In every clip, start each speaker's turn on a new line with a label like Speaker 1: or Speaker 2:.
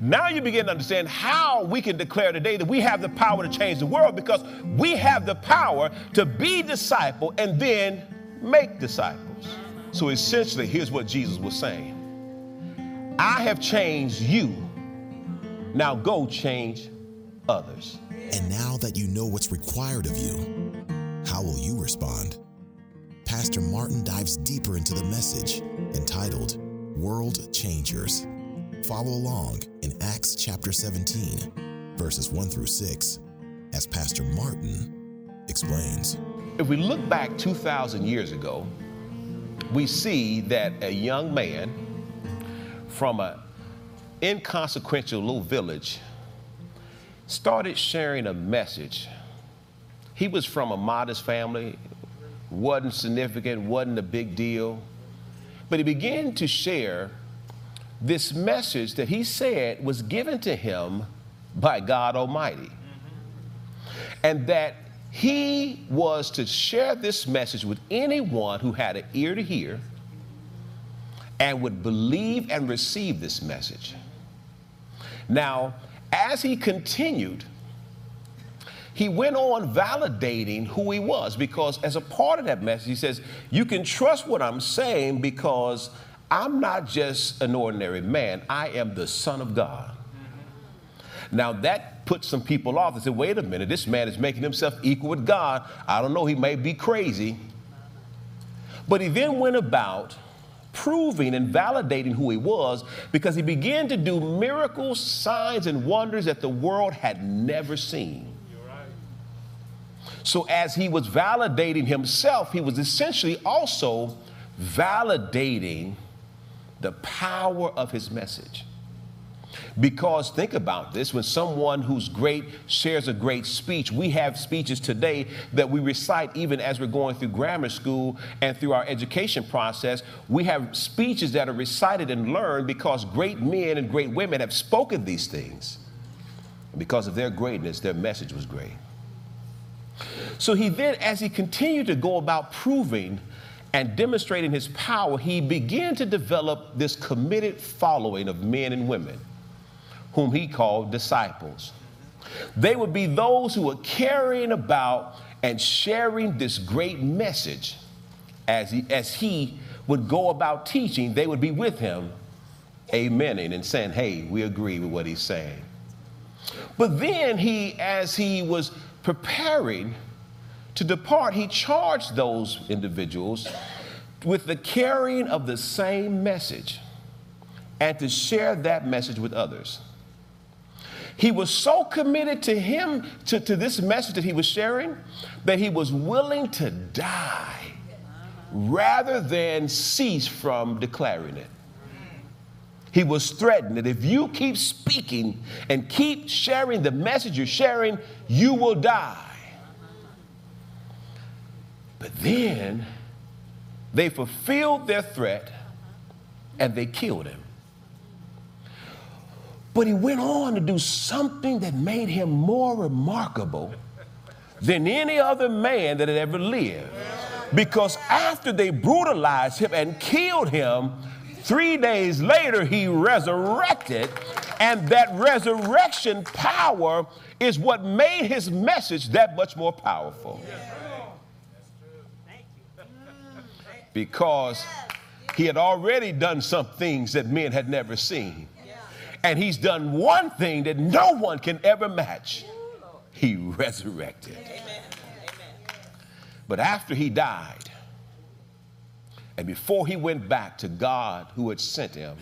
Speaker 1: Now you begin to understand how we can declare today that we have the power to change the world because we have the power to be disciple and then make disciples. So essentially, here's what Jesus was saying I have changed you. Now go change others.
Speaker 2: And now that you know what's required of you, how will you respond? Pastor Martin dives deeper into the message entitled World Changers. Follow along in Acts chapter 17, verses 1 through 6, as Pastor Martin explains.
Speaker 1: If we look back 2,000 years ago, we see that a young man from an inconsequential little village started sharing a message. He was from a modest family, wasn't significant, wasn't a big deal, but he began to share this message that he said was given to him by God Almighty. And that he was to share this message with anyone who had an ear to hear and would believe and receive this message. Now, as he continued, he went on validating who he was because, as a part of that message, he says, You can trust what I'm saying because I'm not just an ordinary man, I am the Son of God. Now, that put some people off. They said, Wait a minute, this man is making himself equal with God. I don't know, he may be crazy. But he then went about proving and validating who he was because he began to do miracles, signs, and wonders that the world had never seen. So, as he was validating himself, he was essentially also validating the power of his message. Because think about this when someone who's great shares a great speech, we have speeches today that we recite even as we're going through grammar school and through our education process. We have speeches that are recited and learned because great men and great women have spoken these things. Because of their greatness, their message was great. So he then, as he continued to go about proving and demonstrating his power, he began to develop this committed following of men and women whom he called disciples. They would be those who were carrying about and sharing this great message as he, as he would go about teaching, they would be with him, amening and saying, Hey, we agree with what he's saying. But then he, as he was preparing to depart, he charged those individuals with the carrying of the same message and to share that message with others. He was so committed to him, to, to this message that he was sharing, that he was willing to die rather than cease from declaring it. He was threatened that if you keep speaking and keep sharing the message you're sharing, you will die. But then they fulfilled their threat and they killed him. But he went on to do something that made him more remarkable than any other man that had ever lived. Because after they brutalized him and killed him, three days later he resurrected, and that resurrection power is what made his message that much more powerful. Because he had already done some things that men had never seen. And he's done one thing that no one can ever match. He resurrected. But after he died, and before he went back to God who had sent him,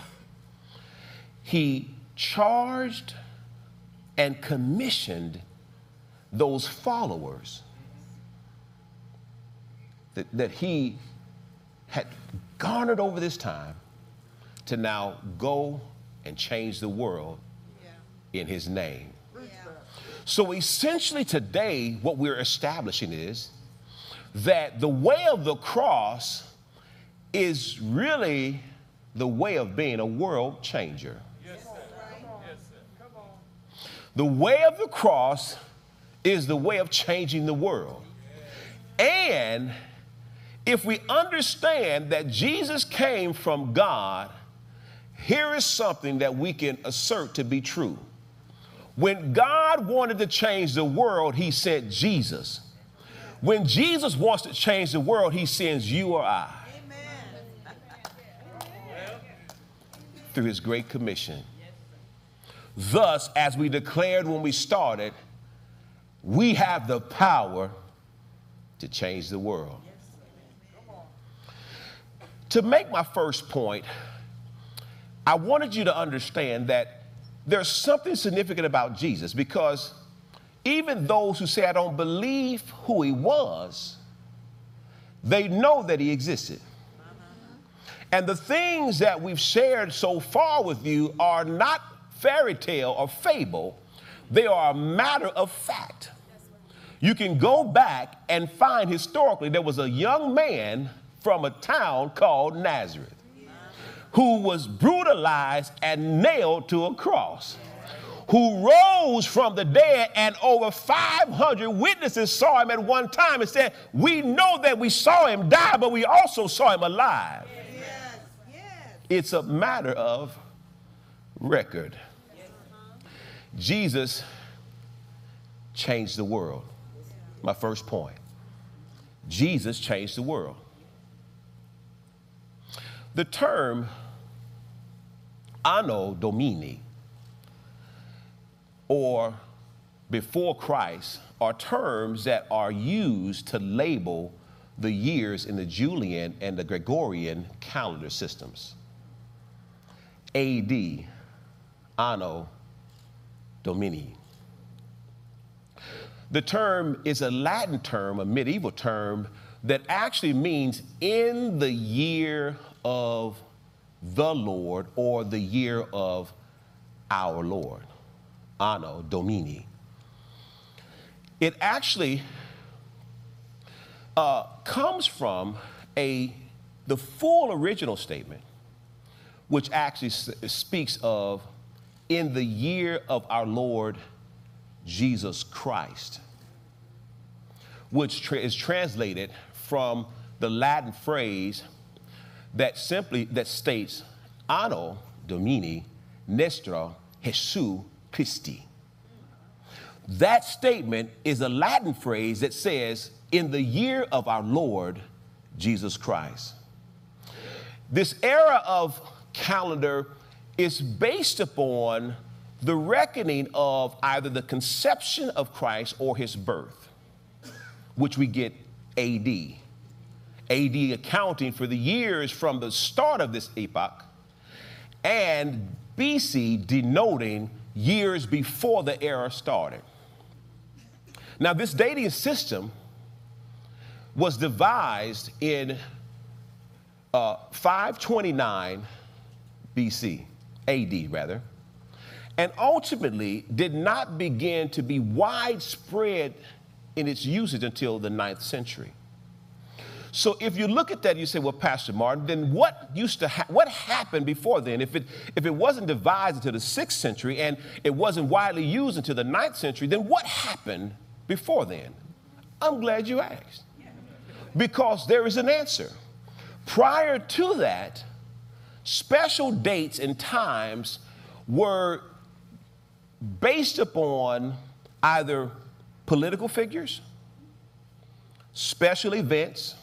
Speaker 1: he charged and commissioned those followers that, that he had garnered over this time to now go and change the world yeah. in his name. Yeah. So essentially, today, what we're establishing is that the way of the cross is really the way of being a world changer. Yes. Yes. The way of the cross is the way of changing the world. And if we understand that Jesus came from God here is something that we can assert to be true. When God wanted to change the world, he sent Jesus. When Jesus wants to change the world, he sends you or I. Through his great commission. Thus, as we declared when we started, we have the power to change the world. To make my first point, I wanted you to understand that there's something significant about Jesus because even those who say, I don't believe who he was, they know that he existed. Uh-huh. And the things that we've shared so far with you are not fairy tale or fable, they are a matter of fact. You can go back and find historically there was a young man from a town called Nazareth who was brutalized and nailed to a cross, who rose from the dead, and over 500 witnesses saw him at one time and said, We know that we saw him die, but we also saw him alive. Yes. Yes. It's a matter of record. Jesus changed the world. My first point. Jesus changed the world. The term Anno Domini or before Christ are terms that are used to label the years in the Julian and the Gregorian calendar systems. AD, Anno Domini. The term is a Latin term, a medieval term, that actually means in the year of the Lord or the year of our Lord, Anno Domini. It actually uh, comes from a the full original statement, which actually speaks of in the year of our Lord Jesus Christ, which tra- is translated from the Latin phrase that simply that states Anno Domini Nestra Jesu Christi. That statement is a Latin phrase that says, in the year of our Lord Jesus Christ. This era of calendar is based upon the reckoning of either the conception of Christ or his birth, which we get AD. AD accounting for the years from the start of this epoch, and BC denoting years before the era started. Now, this dating system was devised in uh, 529 BC, AD rather, and ultimately did not begin to be widespread in its usage until the ninth century. So if you look at that, you say, well, Pastor Martin, then what used to ha- what happened before then? If it if it wasn't devised until the sixth century and it wasn't widely used until the ninth century, then what happened before then? I'm glad you asked. Because there is an answer. Prior to that, special dates and times were based upon either political figures, special events,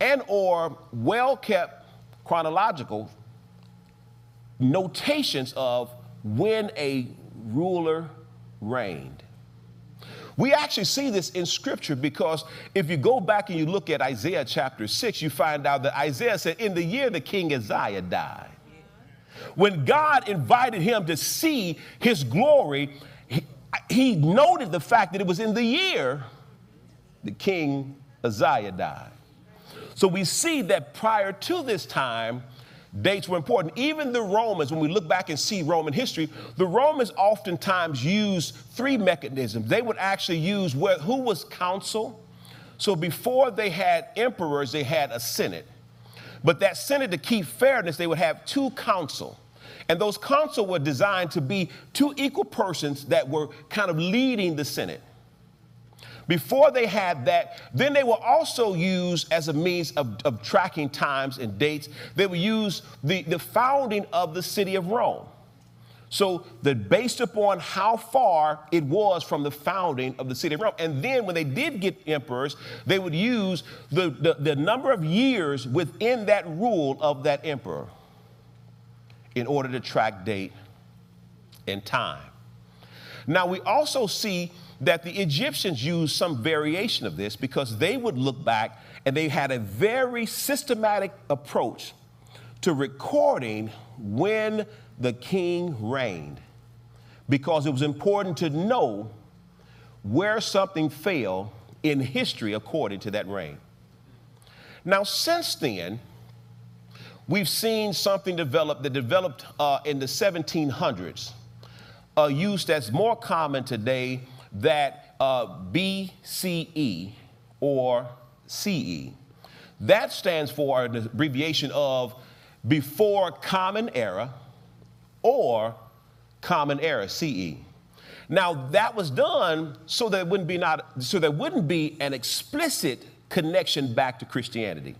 Speaker 1: and or well-kept chronological notations of when a ruler reigned. We actually see this in scripture because if you go back and you look at Isaiah chapter 6, you find out that Isaiah said, In the year the king Uzziah died, when God invited him to see his glory, he, noted the fact that it was in the year the king Uzziah died. So we see that prior to this time, dates were important. Even the Romans, when we look back and see Roman history, the Romans oftentimes used three mechanisms. They would actually use where, who was consul. So before they had emperors, they had a senate. But that senate, to keep fairness, they would have two consul. And those consul were designed to be two equal persons that were kind of leading the senate. before they had that, then they were also used as a means of, of tracking times and dates. They would use the, the founding of the city of Rome. So that based upon how far it was from the founding of the city of Rome. And then when they did get emperors, they would use the, the, the number of years within that rule of that emperor in order to track date and time. Now we also see that the Egyptians used some variation of this because they would look back and they had a very systematic approach to recording when the king reigned because it was important to know where something fell in history according to that reign. Now, since then, we've seen something develop that developed uh, in the 1700s, a use that's more common today that uh, BCE or CE. That stands for an abbreviation of before Common Era or Common Era CE. Now that was done so there wouldn't be not so there wouldn't be an explicit connection back to Christianity.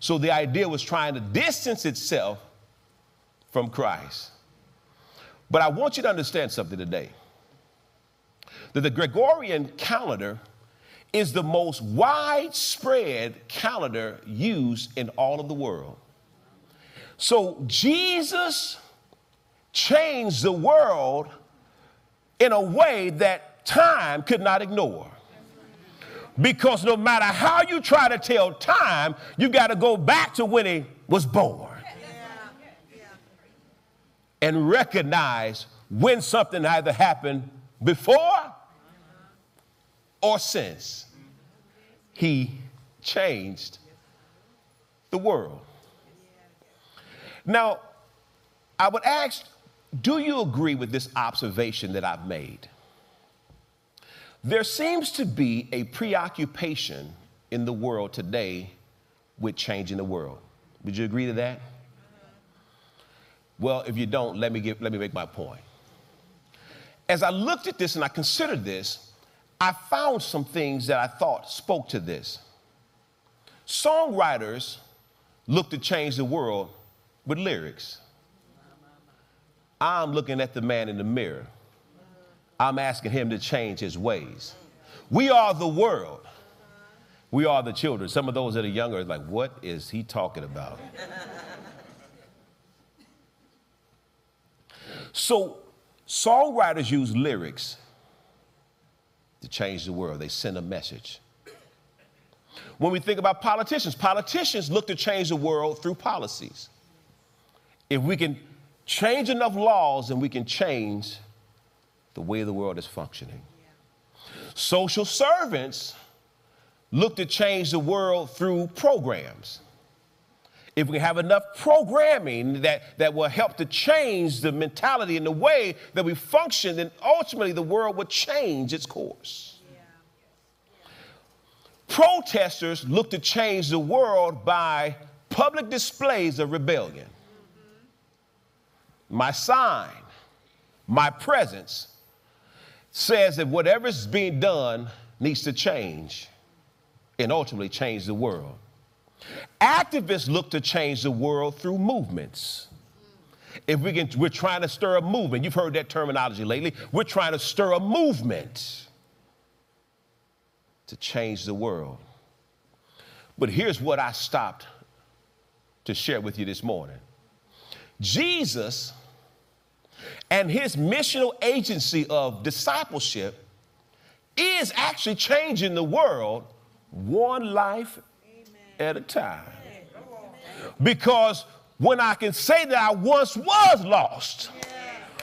Speaker 1: So the idea was trying to distance itself from Christ. But I want you to understand something today that the Gregorian calendar is the most widespread calendar used in all of the world. So Jesus changed the world in a way that time could not ignore. Because no matter how you try to tell time, you got to go back to when he was born and recognize when something either happened before or since he changed the world. Now, I would ask, do you agree with this observation that I've made? There seems to be a preoccupation in the world today with changing the world. Would you agree to that? Well, if you don't, let me, give, let me make my point. As I looked at this and I considered this, I found some things that I thought spoke to this. Songwriters look to change the world with lyrics. I'm looking at the man in the mirror. I'm asking him to change his ways. We are the world. We are the children. Some of those that are younger are like, what is he talking about? so, songwriters use lyrics to change the world. They send a message. When we think about politicians, politicians look to change the world through policies. If we can change enough laws, then we can change the way the world is functioning. Social servants look to change the world through programs. If we have enough programming that, that will help to change the mentality and the way that we function, then ultimately the world will change its course. Protesters look to change the world by public displays of rebellion. My sign, my presence says that whatever's being done needs to change and ultimately change the world. Activists look to change the world through movements. If we can, we're trying to stir a movement. You've heard that terminology lately. We're trying to stir a movement to change the world. But here's what I stopped to share with you this morning Jesus and his missional agency of discipleship is actually changing the world one life at a time. Because when I can say that I once was lost,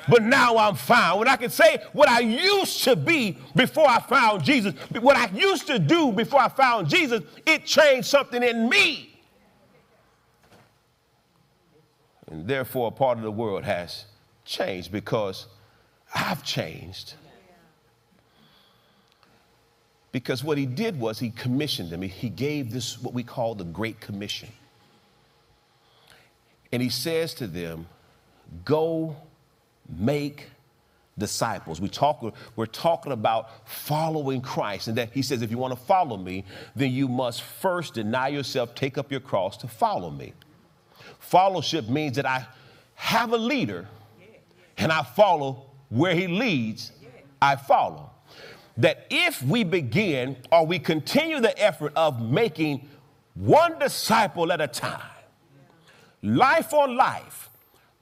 Speaker 1: but now I'm found. When I can say what I used to be before I found Jesus, what I used to do before I found Jesus, it changed something in me. And therefore, a part of the world has changed because I've changed. Because what he did was he commissioned them. He gave this, what we call the Great Commission. And he says to them, Go make disciples. We talk, we're talking about following Christ. And that he says, if you want to follow me, then you must first deny yourself, take up your cross to follow me. Fellowship means that I have a leader and I follow where he leads, I follow. That if we begin or we continue the effort of making one disciple at a time, life on life,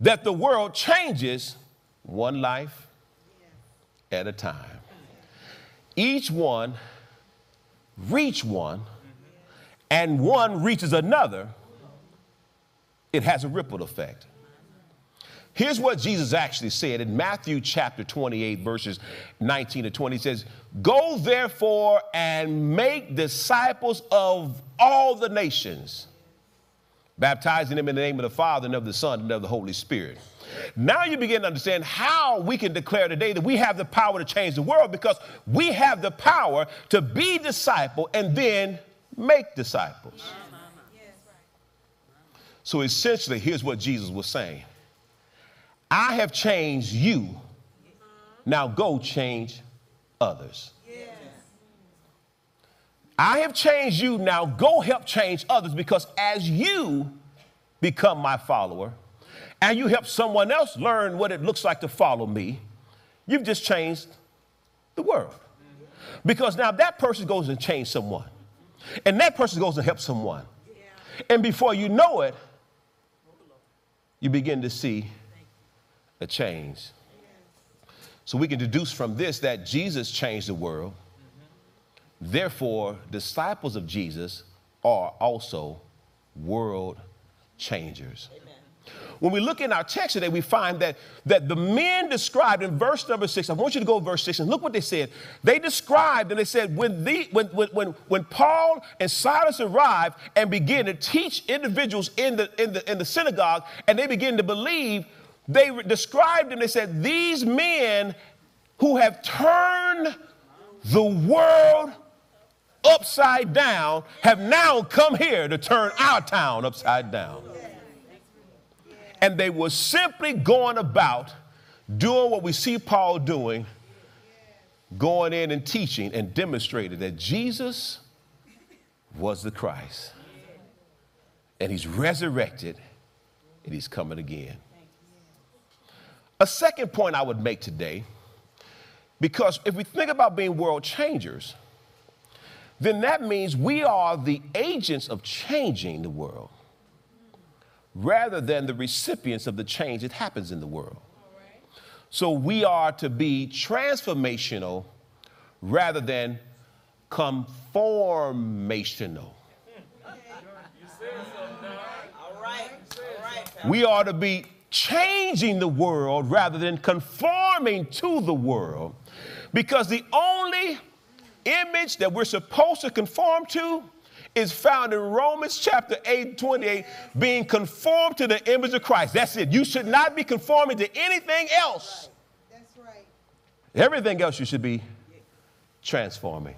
Speaker 1: that the world changes one life at a time. Each one reach one, and one reaches another, it has a ripple effect. Here's what Jesus actually said in Matthew chapter 28, verses 19 to 20. He says, Go therefore and make disciples of all the nations, baptizing them in the name of the Father and of the Son and of the Holy Spirit. Now you begin to understand how we can declare today that we have the power to change the world because we have the power to be disciple and then make disciples. So essentially, here's what Jesus was saying I have changed you. Now go change others. I have changed you. Now go help change others because as you become my follower and you help someone else learn what it looks like to follow me, you've just changed the world. Because now that person goes and changes someone, and that person goes and helps someone. And before you know it, you begin to see a change. So we can deduce from this that Jesus changed the world. Therefore, disciples of Jesus are also world changers. When we look in our text today, we find that, that the men described in verse number six, I want you to go verse six and look what they said. They described and they said, when, the, when, when, when Paul and Silas arrived and began to teach individuals in the, in, the, in the synagogue and they began to believe, they described and they said, These men who have turned the world upside down have now come here to turn our town upside down. And they were simply going about doing what we see Paul doing, going in and teaching and demonstrating that Jesus was the Christ. And he's resurrected and he's coming again. A second point I would make today, because if we think about being world changers, then that means we are the agents of changing the world rather than the recipients of the change that happens in the world. So we are to be transformational rather than conformational. We are to be changing the world rather than conforming to the world. Because the only image that we're supposed to conform to is found in Romans chapter 8, 28, being conformed to the image of Christ. That's it. You should not be conforming to anything else. That's right. Everything else you should be transforming.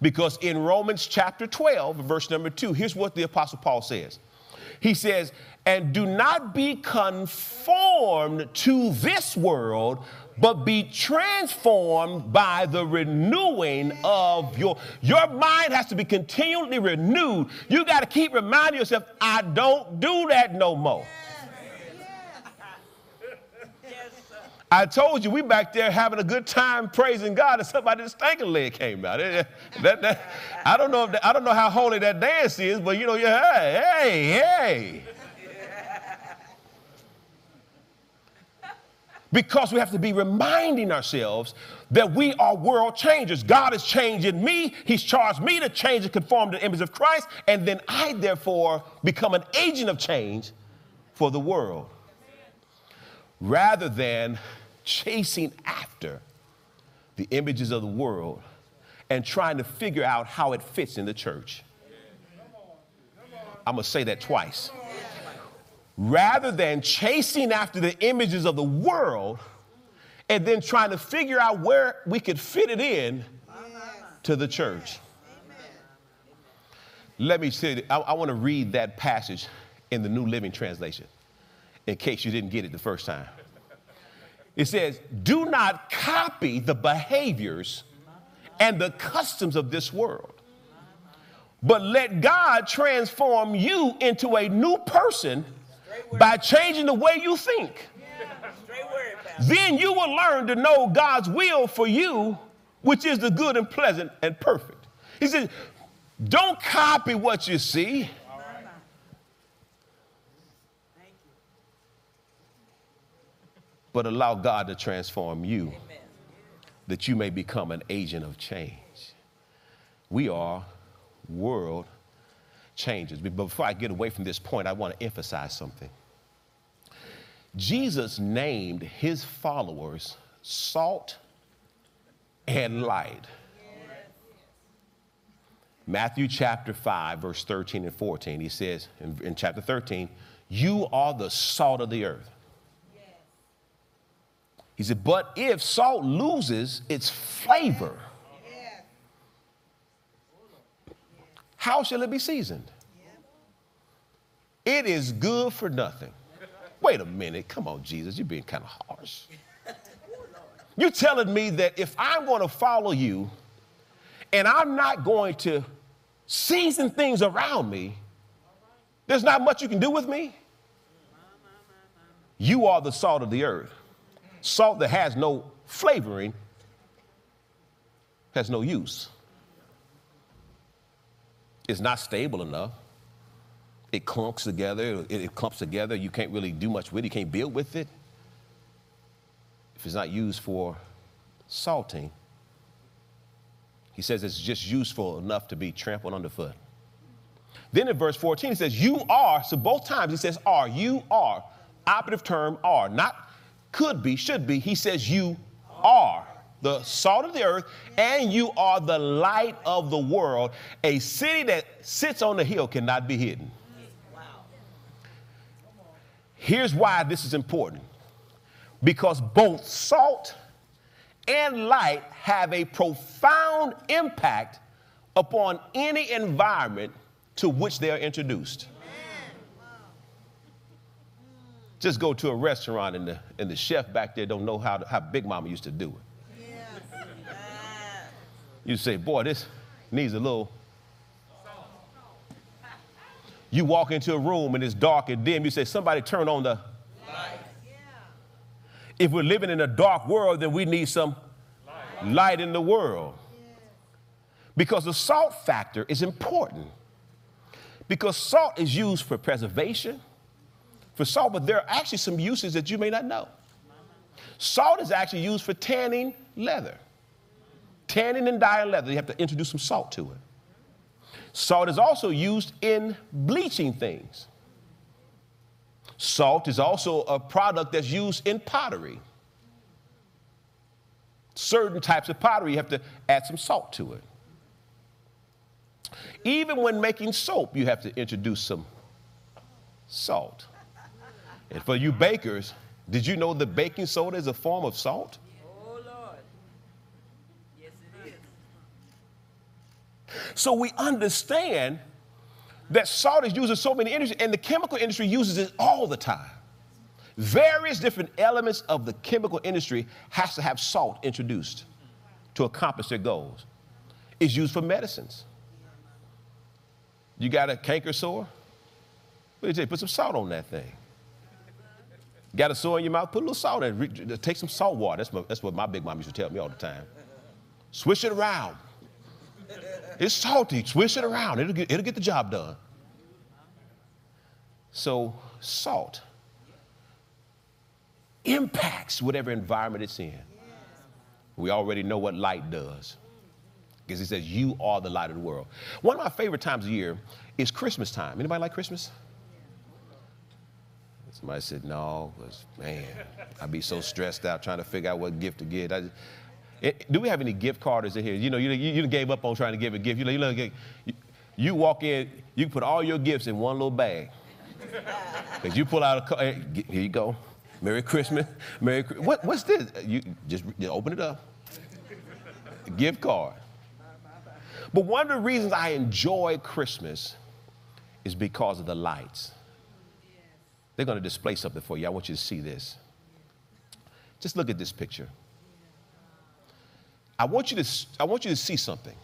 Speaker 1: Because in Romans chapter 12, verse number 2, here's what the Apostle Paul says. He says, and do not be conformed to this world, but be transformed by the renewing of your your mind has to be continually renewed. You got to keep reminding yourself i don't do that no more I told you we back there having a good time praising God, and somebody's stinking leg came out. Eh, eh, that, that, I don't know if that, I don't know how holy that dance is, but you know, yeah, hey, hey, hey. because we have to be reminding ourselves that we are world changers. God is changing me. He's charged me to change and conform to the image of Christ, and then I therefore become an agent of change for the world rather than chasing after the images of the world and trying to figure out how it fits in the church. I'm going to say that twice rather than chasing after the images of the world and then trying to figure out where we could fit it in to the church. Let me say, I, I want to read that passage in the New Living Translation in case you didn't get it the first time. It says, do not copy the behaviors and the customs of this world, but let God transform you into a new person by changing the way you think. Then you will learn to know God's will for you, which is the good and pleasant and perfect. He says, don't copy what you see. But allow God to transform you that you may become an agent of change. We are world changers. But before I get away from this point, I want to emphasize something. Jesus named his followers salt and light. Matthew chapter 5, verse 13 and 14, he says in, in chapter 13, You are the salt of the earth. He said, But if salt loses its flavor, how shall it be seasoned? It is good for nothing. Wait a minute. Come on, Jesus. You're being kind of harsh. You're telling me that if I'm going to follow you and I'm not going to season things around me, there's not much you can do with me. You are the salt of the earth. Salt that has no flavoring has no use. It's not stable enough. It clumps together, it, it clumps together. You can't really do much with it, you can't build with it. If it's not used for salting, he says it's just useful enough to be trampled underfoot. Then in verse 14, he says, You are, so both times he says are, you are, operative term are, not could be, should be. He says, You are the salt of the earth, and you are the light of the world. A city that sits on the hill cannot be hidden. Here's why this is important because both salt and light have a profound impact upon any environment to which they are introduced. Just go to a restaurant and the, and the chef back there don't know how, to, how Big Mama used to do it. Yes. You say, boy, this needs a little. You walk into a room and it's dark and dim. You say, somebody turn on the light. if we're living in a dark world, then we need some light, light in the world. Because the salt factor is important. Because salt is used for preservation, for salt, but there are actually some uses that you may not know. Salt is actually used for tanning leather. Tanning and dyeing leather, you have to introduce some salt to it. Salt is also used in bleaching things. Salt is also a product that's used in pottery. Certain types of pottery, you have to add some salt to it. Even when making soap, you have to introduce some salt. And for you bakers, did you know that baking soda is a form of salt?
Speaker 3: Oh, Lord. Yes, it is.
Speaker 1: So we understand that salt is used in so many industries, and the chemical industry uses it all the time. Various different elements of the chemical industry has to have salt introduced to accomplish their goals. It's used for medicines. You got a canker sore? What do you say? Put some salt on that thing. Got a sore in your mouth? Put a little salt in it. Take some salt water. That's, my, that's what my big mom used to tell me all the time. Swish it around. It's salty. Swish it around. It'll get, it'll get the job done. So, salt impacts whatever environment it's in. We already know what light does. Because he says, You are the light of the world. One of my favorite times of year is Christmas time. Anybody like Christmas? Somebody said, No, because man, I'd be so stressed out trying to figure out what gift to get. Just, it, do we have any gift cards in here? You know, you, you, you gave up on trying to give a gift. You know, you, know, you, you walk in, you put all your gifts in one little bag. Because you pull out a card, eh, here you go. Merry Christmas. Merry what, What's this? You just, just open it up. Gift card. But one of the reasons I enjoy Christmas is because of the lights. They're going to display something for you. I want you to see this. Just look at this picture. I want you to, I want you to see something.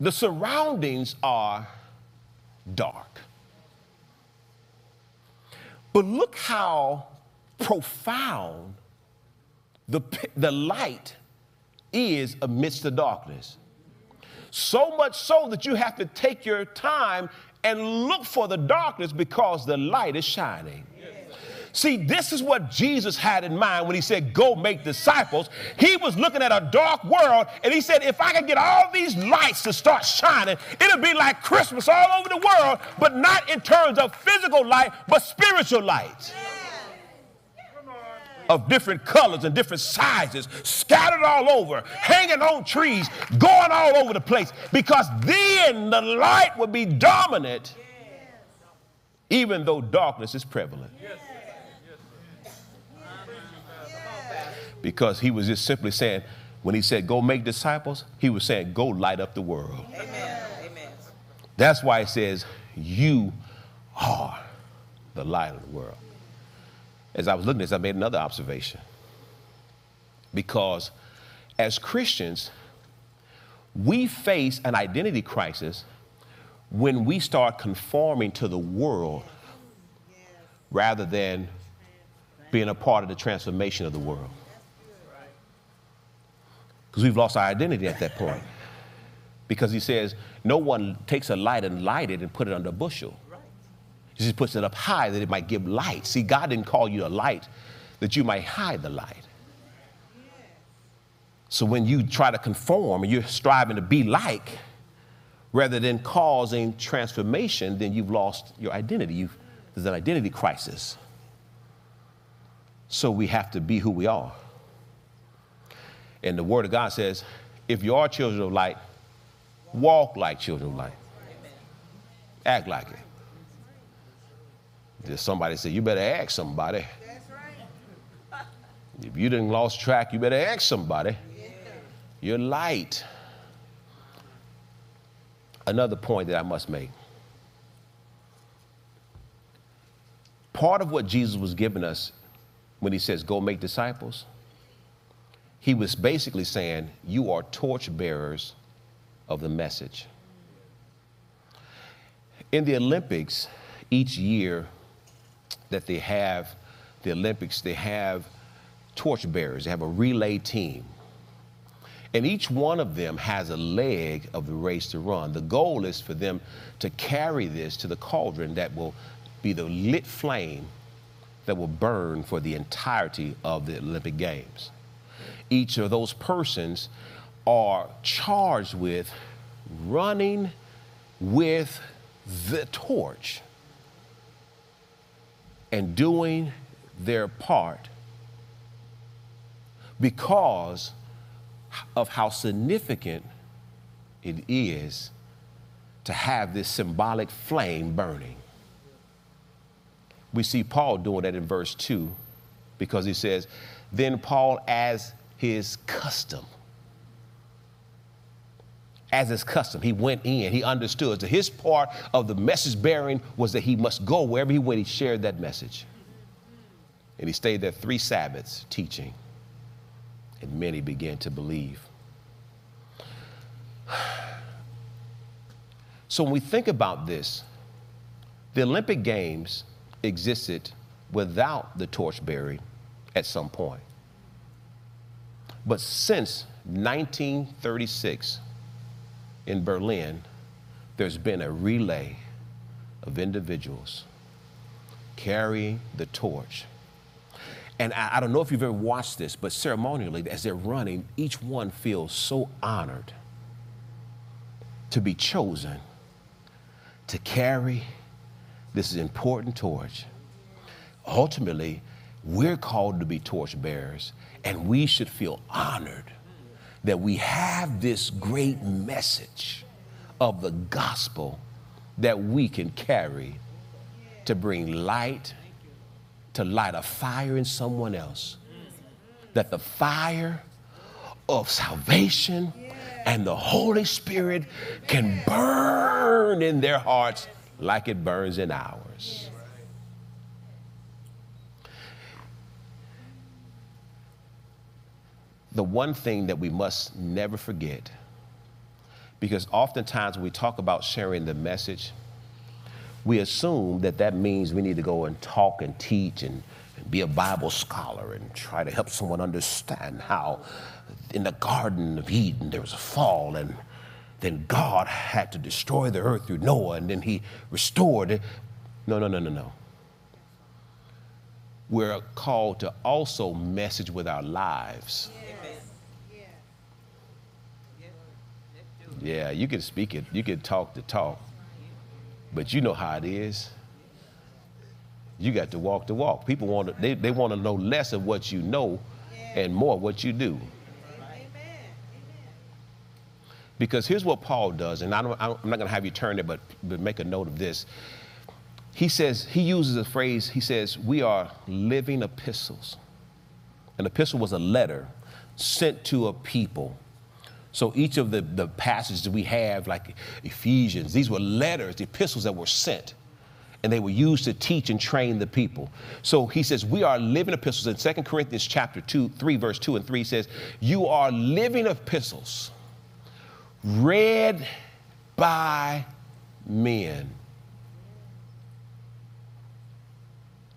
Speaker 1: The surroundings are dark. But look how profound the, the light is amidst the darkness. So much so that you have to take your time and look for the darkness because the light is shining. See, this is what Jesus had in mind when he said, Go make disciples. He was looking at a dark world and he said, If I can get all these lights to start shining, it'll be like Christmas all over the world, but not in terms of physical light, but spiritual light. Of different colors and different sizes, scattered all over, hanging on trees, going all over the place, because then the light would be dominant, even though darkness is prevalent. because he was just simply saying, when he said, go make disciples, he was saying, go light up the world. Amen. That's why he says, you are the light of the world. As I was looking at this, I made another observation. Because as Christians, we face an identity crisis when we start conforming to the world rather than being a part of the transformation of the world because we've lost our identity at that point. Because he says, no one takes a light and light it and put it under a bushel. He puts it up high that it might give light. See, God didn't call you a light that you might hide the light. So when you try to conform and you're striving to be like, rather than causing transformation, then you've lost your identity. You've, there's an identity crisis. So we have to be who we are. And the Word of God says, if you are children of light, walk like children of light. Act like it. There's somebody say, you better ask somebody. Right. If you didn't lost track, you better ask somebody. You're light. Another point that I must make. Part of what Jesus was giving us when he says, go make disciples, he was basically saying, You are torch bearers of the message. In the Olympics, each year that they have the Olympics, they have torch bearers, they have a relay team. And each one of them has a leg of the race to run. The goal is for them to carry this to the cauldron that will be the lit flame that will burn for the entirety of the Olympic Games each of those persons are charged with running with the torch and doing their part because of how significant it is to have this symbolic flame burning. We see Paul doing that in verse 2 because he says, Then Paul, as his custom. As his custom, he went in, he understood that his part of the message bearing was that he must go wherever he went, he shared that message. And he stayed there three Sabbaths teaching, and many began to believe. So when we think about this, the Olympic Games existed without the torch bearing at some point. But since 1936 in Berlin, there's been a relay of individuals carrying the torch. And I, I, don't know if you've ever watched this, but ceremonially, as they're running, each one feels so honored to be chosen to carry this important torch. Ultimately, we're called to be torch bearers, and we should feel honored that we have this great message of the gospel that we can carry to bring light, to light a fire in someone else. That the fire of salvation and the Holy Spirit can burn in their hearts like it burns in ours. The one thing that we must never forget, because oftentimes when we talk about sharing the message, we assume that that means we need to go and talk and teach and, and be a Bible scholar and try to help someone understand how in the Garden of Eden there was a fall and then God had to destroy the earth through Noah and then he restored it. No, no, no, no, no. We're called to also message with our lives. Yeah, you can speak it, you can talk the talk, but you know how it is. You got to walk the walk. People want to, they, they want to know less of what you know and more what you do. Because here's what Paul does, and I am not going to have you turn it, but, but make a note of this. He says, he uses a phrase, he says, we are living epistles. An epistle was a letter sent to a people. So each of the, the passages we have, like Ephesians, these were letters, the epistles that were sent. And they were used to teach and train the people. So he says, we are living epistles. In 2 Corinthians chapter 2, 3, verse 2 and 3 says, You are living epistles read by men.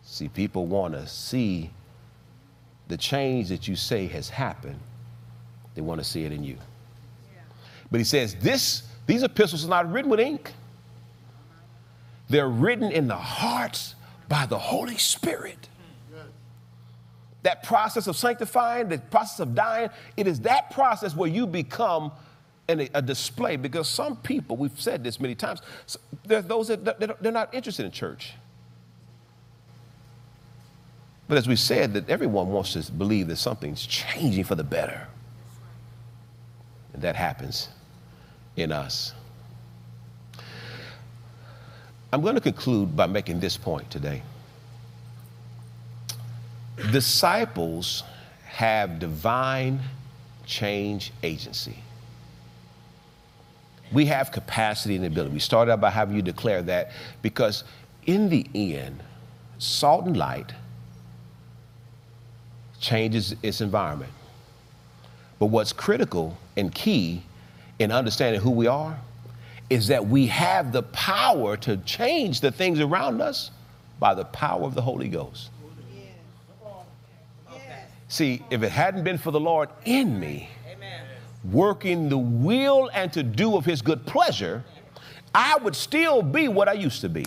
Speaker 1: See, people want to see the change that you say has happened. They want to see it in you. But he says, this, these epistles are not written with ink. They're written in the hearts by the Holy Spirit. That process of sanctifying, the process of dying, it is that process where you become and a, display because some people, we've said this many times, there's those that they're not interested in church. But as we said, that everyone wants to believe that something's changing for the better. And that happens in us. I'm going to conclude by making this point today. Disciples have divine change agency we have capacity and ability. We started out by having you declare that because in the end, salt and light changes its environment. But what's critical and key in understanding who we are is that we have the power to change the things around us by the power of the Holy Ghost. See, if it hadn't been for the Lord in me, working the will and to do of his good pleasure, I would still be what I used to be.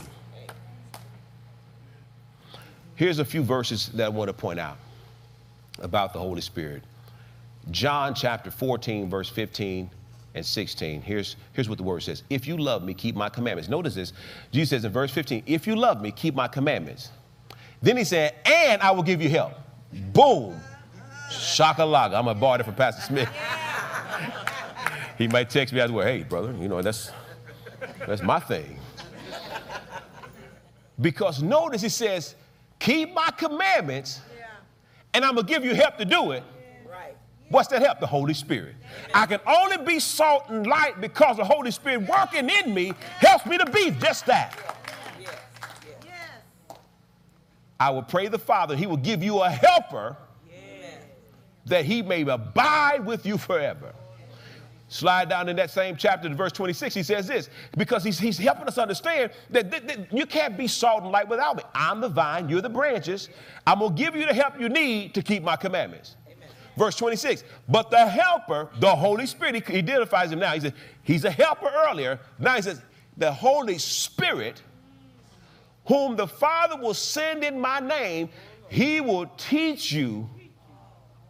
Speaker 1: Here's a few verses that I want to point out about the Holy Spirit. John chapter 14, verse 15 and 16. Here's, here's what the word says If you love me, keep my commandments. Notice this. Jesus says in verse 15, If you love me, keep my commandments. Then he said, And I will give you help. Boom. Shakalaka. I'm going to borrow it from Pastor Smith he might text me as well, hey, brother, you know, that's, that's my thing. Because notice he says, keep my commandments, and I'm going to give you help to do it. What's that help? The Holy Spirit. I can only be salt and light because the Holy Spirit working in me helps me to be just that. I will pray the Father, He will give you a helper that He may abide with you forever. Slide down in that same chapter to verse 26, he says this because he's, he's helping us understand that, that, that, you can't be salt and light without me. I'm the vine, you're the branches. I'm going to give you the help you need to keep my commandments. Verse 26, but the helper, the Holy Spirit, he, identifies him now. He said, he's a helper earlier. Now he says, the Holy Spirit, whom the Father will send in my name, he will teach you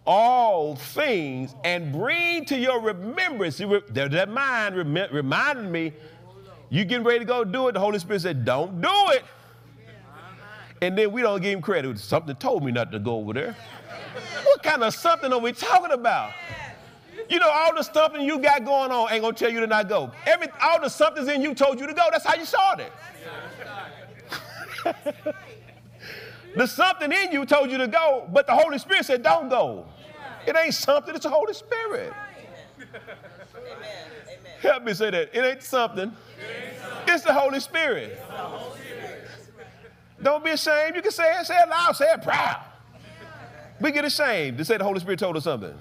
Speaker 1: all things and bring to your remembrance. That mind reminding me, you getting ready to go do it. The Holy Spirit said, Don't do it. And then we don't give him credit. Something told me not to go over there. Kind of something are we talking about? You know, all the something you got going on ain't gonna tell you to not go. Every all the somethings in you told you to go. That's how you started. the something in you told you to go, but the Holy Spirit said, Don't go. It ain't something, it's the Holy Spirit. Help me say that. It ain't something, it's the Holy Spirit. Don't be ashamed. You can say it, say it loud, say it proud. We get ashamed to say the Holy Spirit told us something.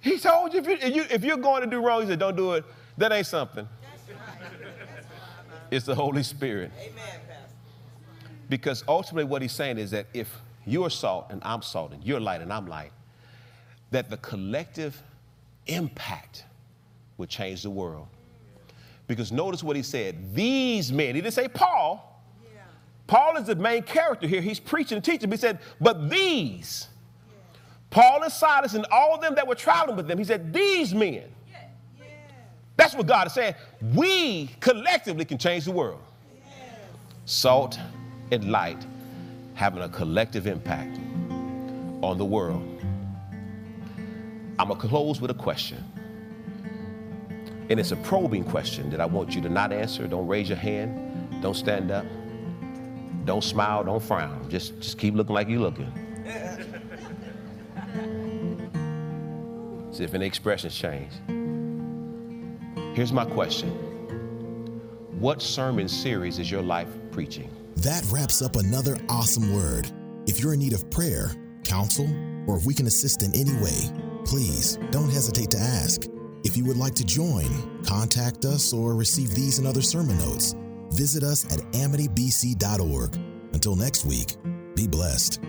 Speaker 1: He told you if, you, if, you, if you're going to do wrong, he said, don't do it. That ain't something. It's the Holy Spirit.
Speaker 3: Amen, Pastor.
Speaker 1: Because ultimately, what he's saying is that if you're salt and I'm salt, and you're light and I'm light, that the collective impact would change the world. Because notice what he said these men, he didn't say Paul. Paul is the main character here. He's preaching and teaching. But he said, but these, Paul and Silas and all of them that were traveling with them, he said, these men. That's what God is saying. We collectively can change the world. Salt and light having a collective impact on the world. I'm going to close with a question. And it's a probing question that I want you to not answer. Don't raise your hand. Don't stand up. Don't smile. Don't frown. Just, just keep looking like you're looking. See if any expressions change. Here's my question What sermon series is your life preaching?
Speaker 2: That wraps up another awesome word. If you're in need of prayer, counsel, or if we can assist in any way, please don't hesitate to ask. If you would like to join, contact us, or receive these and other sermon notes, visit us at amitybc.org. Until next week, be blessed.